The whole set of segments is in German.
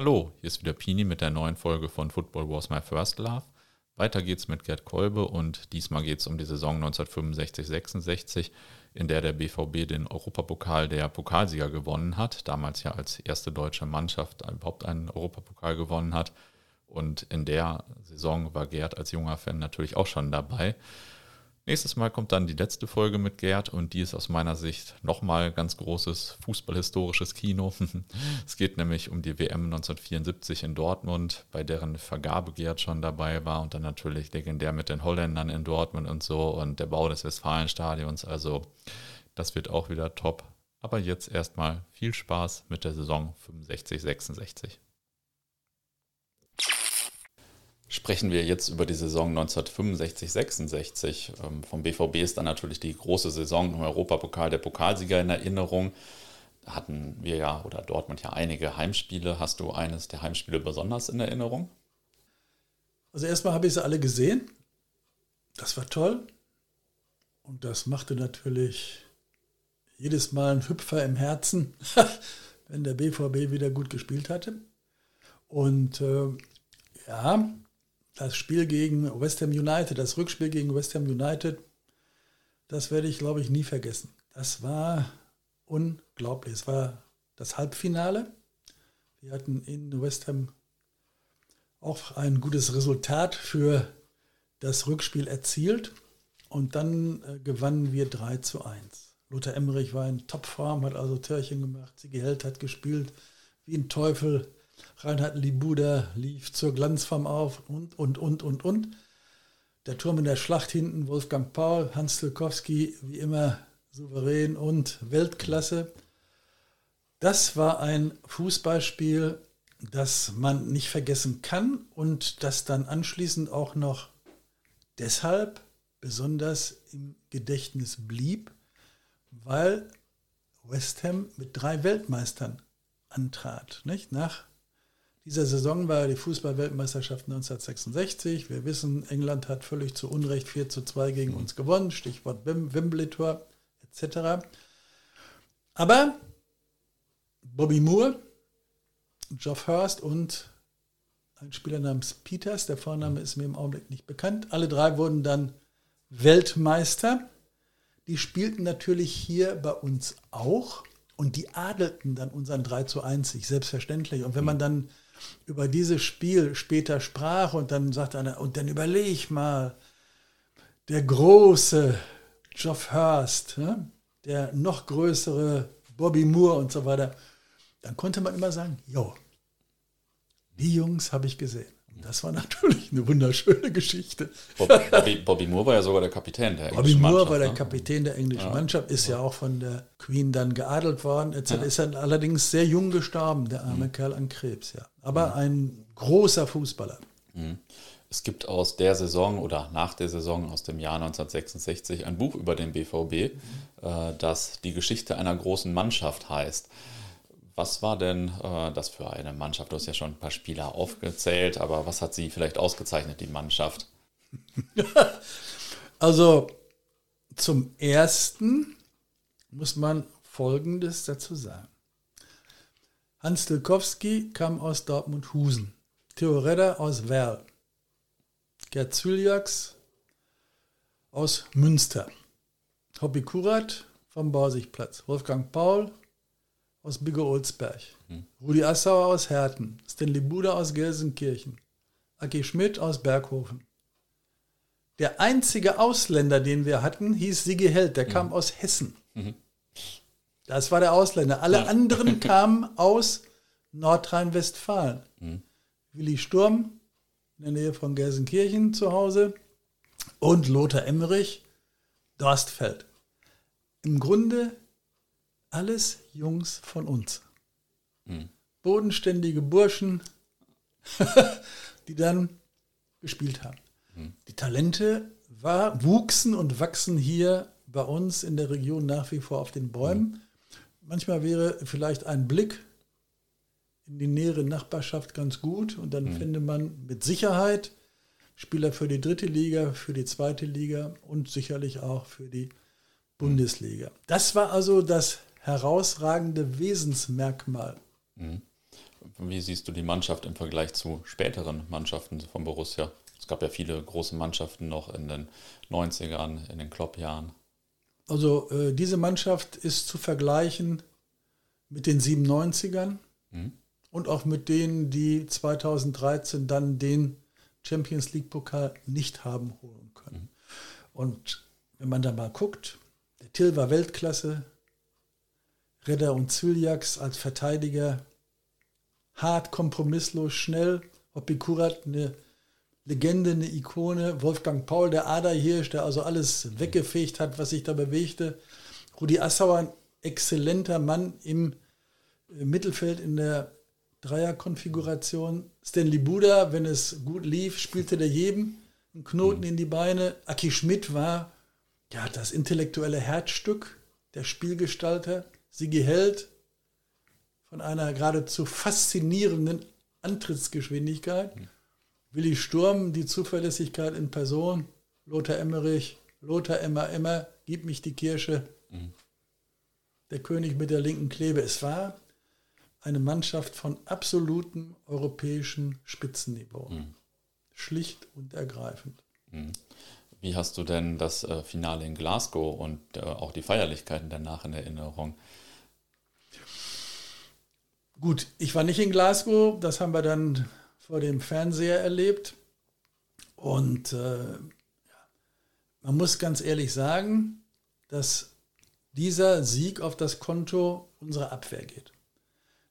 Hallo, hier ist wieder Pini mit der neuen Folge von Football Was My First Love. Weiter geht's mit Gerd Kolbe und diesmal geht es um die Saison 1965-66, in der der BVB den Europapokal der Pokalsieger gewonnen hat, damals ja als erste deutsche Mannschaft überhaupt einen Europapokal gewonnen hat. Und in der Saison war Gerd als junger Fan natürlich auch schon dabei. Nächstes Mal kommt dann die letzte Folge mit Gerd und die ist aus meiner Sicht nochmal ganz großes fußballhistorisches Kino. es geht nämlich um die WM 1974 in Dortmund, bei deren Vergabe Gerd schon dabei war und dann natürlich legendär mit den Holländern in Dortmund und so und der Bau des Westfalenstadions. Also das wird auch wieder top. Aber jetzt erstmal viel Spaß mit der Saison 65, 66 sprechen wir jetzt über die Saison 1965-66. Ähm, vom BVB ist dann natürlich die große Saison im Europapokal der Pokalsieger in Erinnerung. Da hatten wir ja oder Dortmund ja einige Heimspiele. Hast du eines der Heimspiele besonders in Erinnerung? Also erstmal habe ich sie alle gesehen. Das war toll. Und das machte natürlich jedes Mal einen Hüpfer im Herzen, wenn der BVB wieder gut gespielt hatte. Und äh, ja, das Spiel gegen West Ham United, das Rückspiel gegen West Ham United, das werde ich, glaube ich, nie vergessen. Das war unglaublich. Es war das Halbfinale. Wir hatten in West Ham auch ein gutes Resultat für das Rückspiel erzielt und dann äh, gewannen wir 3 zu 1. Lothar Emmerich war in Topform, hat also Törchen gemacht, Sigi Held hat gespielt wie ein Teufel. Reinhard Libuda lief zur Glanzform auf und, und, und, und, und. Der Turm in der Schlacht hinten, Wolfgang Paul, Hans Tilkowski, wie immer souverän und Weltklasse. Das war ein Fußballspiel, das man nicht vergessen kann und das dann anschließend auch noch deshalb besonders im Gedächtnis blieb, weil West Ham mit drei Weltmeistern antrat. Nicht? Nach dieser Saison war die Fußballweltmeisterschaft 1966. Wir wissen, England hat völlig zu Unrecht 4 zu 2 gegen uns gewonnen, Stichwort Wembley-Tor etc. Aber Bobby Moore, Geoff Hurst und ein Spieler namens Peters, der Vorname ist mir im Augenblick nicht bekannt, alle drei wurden dann Weltmeister. Die spielten natürlich hier bei uns auch und die adelten dann unseren 3 zu 1, selbstverständlich. Und wenn man dann über dieses Spiel später sprach und dann sagte einer, und dann überleg mal, der große Geoff Hurst, ne? der noch größere Bobby Moore und so weiter, dann konnte man immer sagen, jo, die Jungs habe ich gesehen. Das war natürlich eine wunderschöne Geschichte. Bobby, Bobby, Moore war ja sogar der Kapitän der englischen Bobby Moore Mannschaft, war der ne? Kapitän der englischen ja. Mannschaft, ist ja auch von der Queen dann geadelt worden. Etc. Ja. Ist dann allerdings sehr jung gestorben, der arme mhm. Kerl an Krebs, ja. Aber mhm. ein großer Fußballer. Mhm. Es gibt aus der Saison oder nach der Saison aus dem Jahr 1966 ein Buch über den BVB, äh, das die Geschichte einer großen Mannschaft heißt. Was war denn äh, das für eine Mannschaft? Du hast ja schon ein paar Spieler aufgezählt, aber was hat sie vielleicht ausgezeichnet, die Mannschaft? also zum Ersten muss man Folgendes dazu sagen. Hans Tilkowski kam aus Dortmund-Husen, Theo Redder aus Werl, Gerd Zyliaks aus Münster, Hobby Kurat vom Borsigplatz, Wolfgang Paul aus Bigge-Olsberg, hm. Rudi Assauer aus Herten, Stanley Buder aus Gelsenkirchen, Aki Schmidt aus Berghofen. Der einzige Ausländer, den wir hatten, hieß Sigi Held, der mhm. kam aus Hessen. Mhm. Das war der Ausländer. Alle ja. anderen kamen aus Nordrhein-Westfalen. Mhm. Willi Sturm in der Nähe von Gelsenkirchen zu Hause und Lothar Emmerich, Dorstfeld. Im Grunde alles Jungs von uns. Mhm. Bodenständige Burschen, die dann gespielt haben. Mhm. Die Talente war, wuchsen und wachsen hier bei uns in der Region nach wie vor auf den Bäumen. Mhm. Manchmal wäre vielleicht ein Blick in die nähere Nachbarschaft ganz gut und dann mhm. finde man mit Sicherheit Spieler für die dritte Liga, für die zweite Liga und sicherlich auch für die Bundesliga. Das war also das herausragende Wesensmerkmal. Mhm. Wie siehst du die Mannschaft im Vergleich zu späteren Mannschaften von Borussia? Es gab ja viele große Mannschaften noch in den 90ern, in den Klopp-Jahren. Also äh, diese Mannschaft ist zu vergleichen mit den 97ern mhm. und auch mit denen, die 2013 dann den Champions League-Pokal nicht haben holen können. Mhm. Und wenn man da mal guckt, der Till war Weltklasse, Redder und Zyljaks als Verteidiger, hart, kompromisslos, schnell. Hoppi Kurat, eine Legende, eine Ikone. Wolfgang Paul, der Aderhirsch, der also alles weggefegt hat, was sich da bewegte. Rudi Assauer, ein exzellenter Mann im äh, Mittelfeld in der Dreierkonfiguration. Stanley Buda, wenn es gut lief, spielte der jedem einen Knoten in die Beine. Aki Schmidt war ja das intellektuelle Herzstück, der Spielgestalter. Sigi Held von einer geradezu faszinierenden Antrittsgeschwindigkeit. Mhm. Willi Sturm, die Zuverlässigkeit in Person. Lothar Emmerich, Lothar Emmer Emmer, gib mich die Kirsche. Mhm. Der König mit der linken Klebe. Es war eine Mannschaft von absolutem europäischem Spitzenniveau. Mhm. Schlicht und ergreifend. Wie hast du denn das äh, Finale in Glasgow und äh, auch die Feierlichkeiten danach in Erinnerung? Gut, ich war nicht in Glasgow, das haben wir dann vor dem Fernseher erlebt. Und äh, man muss ganz ehrlich sagen, dass dieser Sieg auf das Konto unserer Abwehr geht.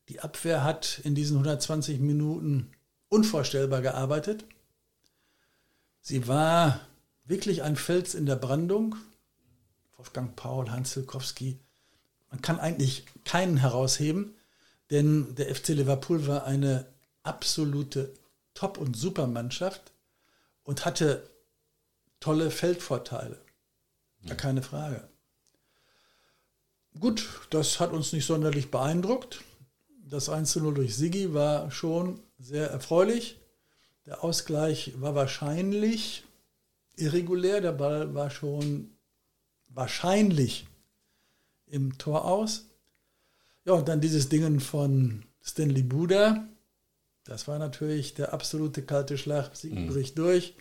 Die Abwehr hat in diesen 120 Minuten unvorstellbar gearbeitet. Sie war wirklich ein Fels in der Brandung. Wolfgang Paul, Hans Hilkowski. Man kann eigentlich keinen herausheben, denn der FC Liverpool war eine absolute Top- und Supermannschaft und hatte tolle Feldvorteile. Ja. Keine Frage. Gut, das hat uns nicht sonderlich beeindruckt. Das 1-0 durch Sigi war schon sehr erfreulich. Der Ausgleich war wahrscheinlich irregulär. Der Ball war schon wahrscheinlich im Tor aus. Ja, und dann dieses Dingen von Stanley Buda. Das war natürlich der absolute kalte Schlag. Sieg mhm. bricht durch.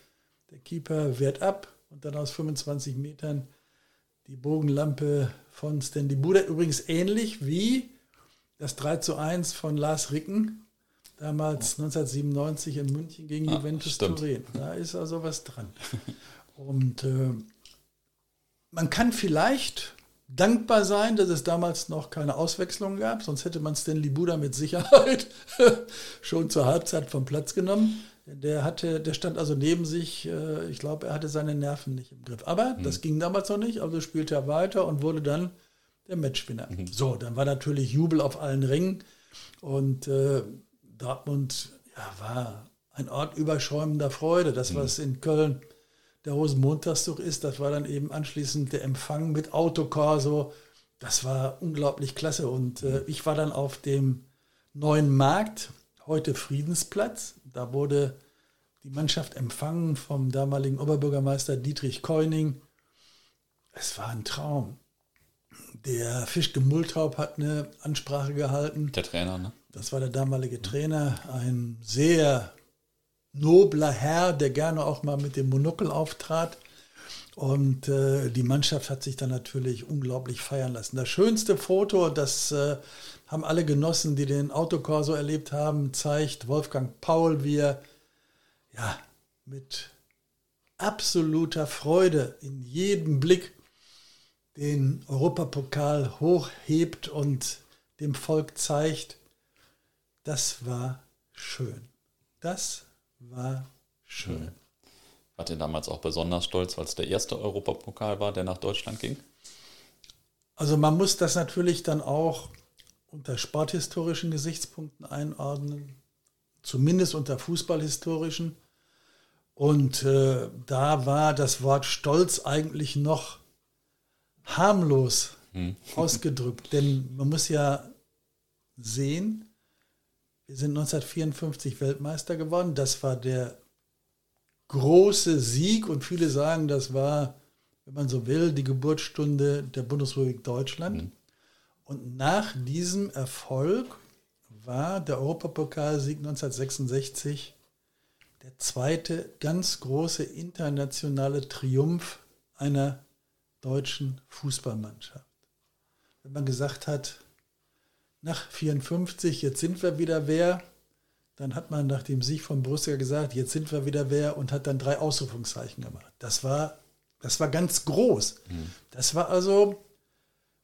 Der Keeper wehrt ab und dann aus 25 Metern die Bogenlampe von Stanley Buda. Übrigens ähnlich wie das 3 zu 1 von Lars Ricken, damals 1997 in München gegen ah, Juventus stimmt. Turin. Da ist also was dran. Und äh, man kann vielleicht dankbar sein, dass es damals noch keine Auswechslung gab, sonst hätte man Stanley Buda mit Sicherheit schon zur Halbzeit vom Platz genommen. Der hatte, der stand also neben sich, äh, ich glaube, er hatte seine Nerven nicht im Griff. Aber mhm. das ging damals noch nicht, also spielte er weiter und wurde dann der Matchwinner. Mhm. So, dann war natürlich Jubel auf allen Ringen und äh, Dortmund ja, war ein Ort überschäumender Freude. Das, mhm. was in Köln der Rosenmontagszug ist, das war dann eben anschließend der Empfang mit Autokorso. Das war unglaublich klasse. Und äh, ich war dann auf dem neuen Markt, heute Friedensplatz. Da wurde die Mannschaft empfangen vom damaligen Oberbürgermeister Dietrich Keuning. Es war ein Traum. Der Fischke Multaub hat eine Ansprache gehalten. Der Trainer, ne? Das war der damalige Trainer, ein sehr nobler Herr, der gerne auch mal mit dem Monokel auftrat. Und äh, die Mannschaft hat sich dann natürlich unglaublich feiern lassen. Das schönste Foto, das äh, haben alle genossen, die den Autokorso erlebt haben, zeigt Wolfgang Paul, wie er ja, mit absoluter Freude in jedem Blick den Europapokal hochhebt und dem Volk zeigt, das war schön. Das war schön. Wart ihr damals auch besonders stolz, weil es der erste Europapokal war, der nach Deutschland ging? Also man muss das natürlich dann auch unter sporthistorischen Gesichtspunkten einordnen, zumindest unter fußballhistorischen. Und äh, da war das Wort Stolz eigentlich noch harmlos hm. ausgedrückt. Denn man muss ja sehen, wir sind 1954 Weltmeister geworden. Das war der große Sieg und viele sagen, das war, wenn man so will, die Geburtsstunde der Bundesrepublik Deutschland. Mhm. Und nach diesem Erfolg war der Europapokalsieg 1966 der zweite ganz große internationale Triumph einer deutschen Fußballmannschaft. Wenn man gesagt hat, nach 54, jetzt sind wir wieder wer, dann hat man nach dem Sieg von Borussia gesagt, jetzt sind wir wieder wer und hat dann drei Ausrufungszeichen gemacht. Das war, das war ganz groß. Mhm. Das war also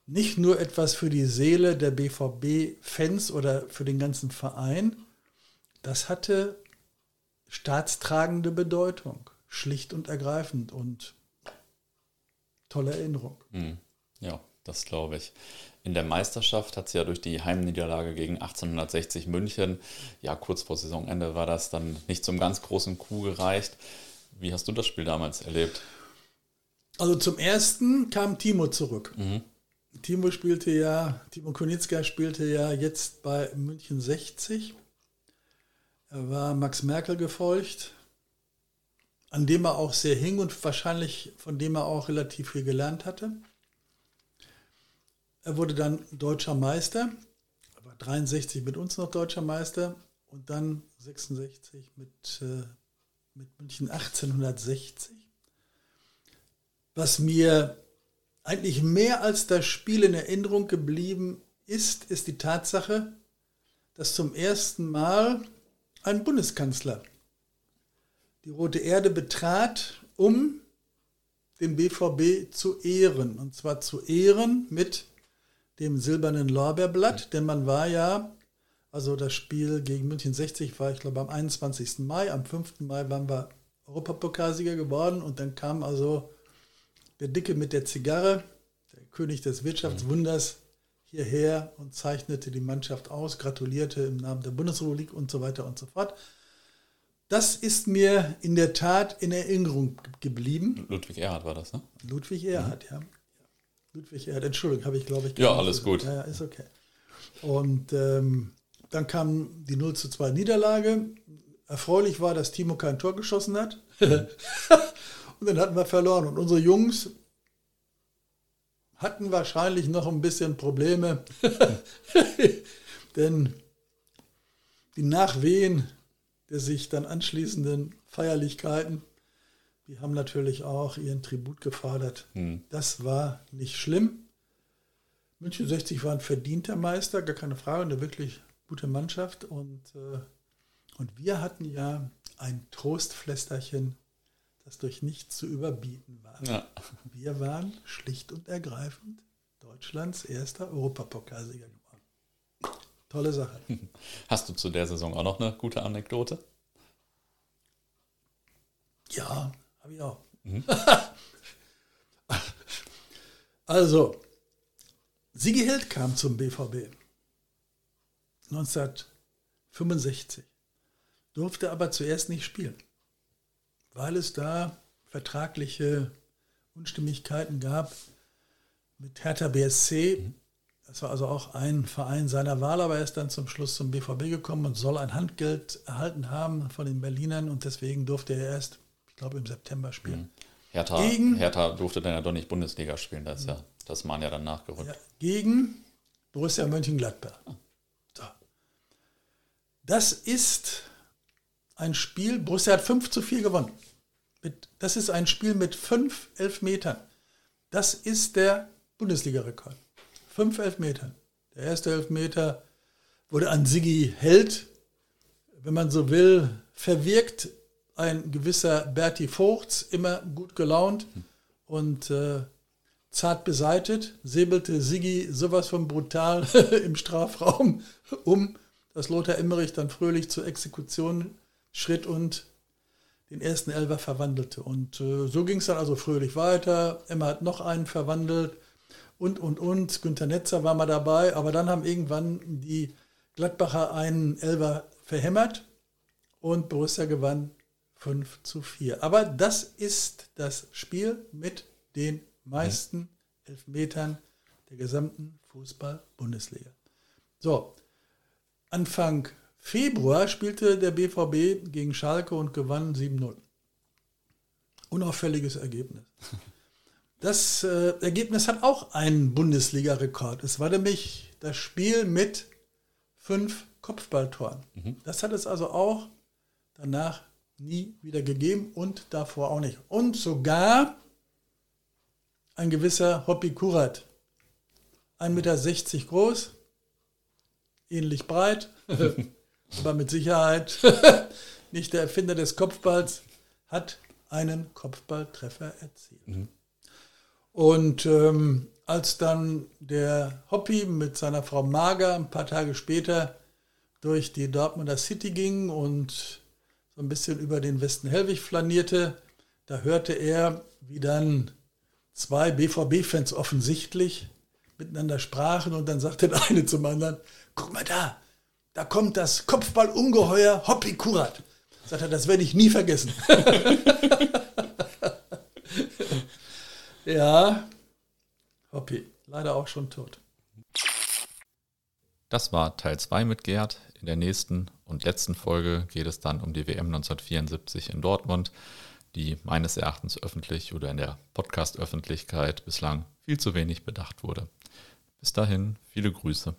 nicht nur etwas für die Seele der BVB-Fans oder für den ganzen Verein, das hatte staatstragende Bedeutung, schlicht und ergreifend und tolle Erinnerung. Mhm. Das glaube ich. In der Meisterschaft hat es ja durch die Heimniederlage gegen 1860 München, ja kurz vor Saisonende war das dann nicht zum ganz großen Coup gereicht. Wie hast du das Spiel damals erlebt? Also zum ersten kam Timo zurück. Mhm. Timo spielte ja, Timo Konitzka spielte ja jetzt bei München 60. Er war Max Merkel gefolgt, an dem er auch sehr hing und wahrscheinlich von dem er auch relativ viel gelernt hatte. Er wurde dann deutscher Meister, er war 63 mit uns noch deutscher Meister und dann 66 mit, äh, mit München 1860. Was mir eigentlich mehr als das Spiel in Erinnerung geblieben ist, ist die Tatsache, dass zum ersten Mal ein Bundeskanzler die Rote Erde betrat, um den BVB zu ehren. Und zwar zu ehren mit dem silbernen Lorbeerblatt, denn man war ja, also das Spiel gegen München 60 war, ich glaube, am 21. Mai, am 5. Mai waren wir Europapokalsieger geworden und dann kam also der Dicke mit der Zigarre, der König des Wirtschaftswunders, hierher und zeichnete die Mannschaft aus, gratulierte im Namen der Bundesrepublik und so weiter und so fort. Das ist mir in der Tat in Erinnerung geblieben. Ludwig Erhard war das, ne? Ludwig Erhard, ja. ja. Ludwig Erhard, Entschuldigung, habe ich glaube ich. Ja, alles gut. Ja, ist okay. Und ähm, dann kam die 0 zu 2 Niederlage. Erfreulich war, dass Timo kein Tor geschossen hat. Und dann hatten wir verloren. Und unsere Jungs hatten wahrscheinlich noch ein bisschen Probleme. Denn die Nachwehen der sich dann anschließenden Feierlichkeiten, die haben natürlich auch ihren Tribut gefordert. Hm. Das war nicht schlimm. München 60 war ein verdienter Meister, gar keine Frage, eine wirklich gute Mannschaft. Und, äh, und wir hatten ja ein Trostflästerchen das durch nichts zu überbieten war. Ja. Wir waren schlicht und ergreifend Deutschlands erster Europapokalsieger geworden. Tolle Sache. Hast du zu der Saison auch noch eine gute Anekdote? Ja, habe ich auch. Mhm. also, Sigi Held kam zum BVB 1965, durfte aber zuerst nicht spielen weil es da vertragliche Unstimmigkeiten gab mit Hertha BSC. Das war also auch ein Verein seiner Wahl, aber er ist dann zum Schluss zum BVB gekommen und soll ein Handgeld erhalten haben von den Berlinern und deswegen durfte er erst, ich glaube, im September spielen. Mhm. Hertha, gegen, Hertha durfte dann ja doch nicht Bundesliga spielen, das, ja, das waren ja dann nachgerückt. Ja, gegen Borussia Mönchengladbach. So. Das ist ein Spiel, Borussia hat 5 zu 4 gewonnen. Mit, das ist ein Spiel mit 5 Elfmetern. Das ist der Bundesliga-Rekord. 5 Elfmetern. Der erste Elfmeter wurde an Sigi Held, wenn man so will, verwirkt. Ein gewisser Berti Vogts, immer gut gelaunt und äh, zart beseitet, säbelte Sigi sowas von brutal im Strafraum um, dass Lothar Emmerich dann fröhlich zur Exekution Schritt und den ersten Elfer verwandelte. Und äh, so ging es dann also fröhlich weiter. Emma hat noch einen verwandelt und, und, und. Günter Netzer war mal dabei. Aber dann haben irgendwann die Gladbacher einen Elfer verhämmert und Borussia gewann 5 zu 4. Aber das ist das Spiel mit den meisten Elfmetern der gesamten Fußball-Bundesliga. So, Anfang Februar spielte der BVB gegen Schalke und gewann 7-0. Unauffälliges Ergebnis. Das äh, Ergebnis hat auch einen Bundesliga-Rekord. Es war nämlich das Spiel mit fünf Kopfballtoren. Mhm. Das hat es also auch danach nie wieder gegeben und davor auch nicht. Und sogar ein gewisser Hoppi Kurat, 1,60 Meter groß, ähnlich breit, aber mit Sicherheit nicht der Erfinder des Kopfballs, hat einen Kopfballtreffer erzielt. Mhm. Und ähm, als dann der Hoppi mit seiner Frau Mager ein paar Tage später durch die Dortmunder City ging und so ein bisschen über den Westen Hellwig flanierte, da hörte er, wie dann zwei BVB-Fans offensichtlich miteinander sprachen und dann sagte der eine zum anderen, guck mal da, da kommt das Kopfballungeheuer Hoppi Kurat. Sagt er, das werde ich nie vergessen. ja, Hoppi, leider auch schon tot. Das war Teil 2 mit Gerd. In der nächsten und letzten Folge geht es dann um die WM 1974 in Dortmund, die meines Erachtens öffentlich oder in der Podcast-Öffentlichkeit bislang viel zu wenig bedacht wurde. Bis dahin, viele Grüße.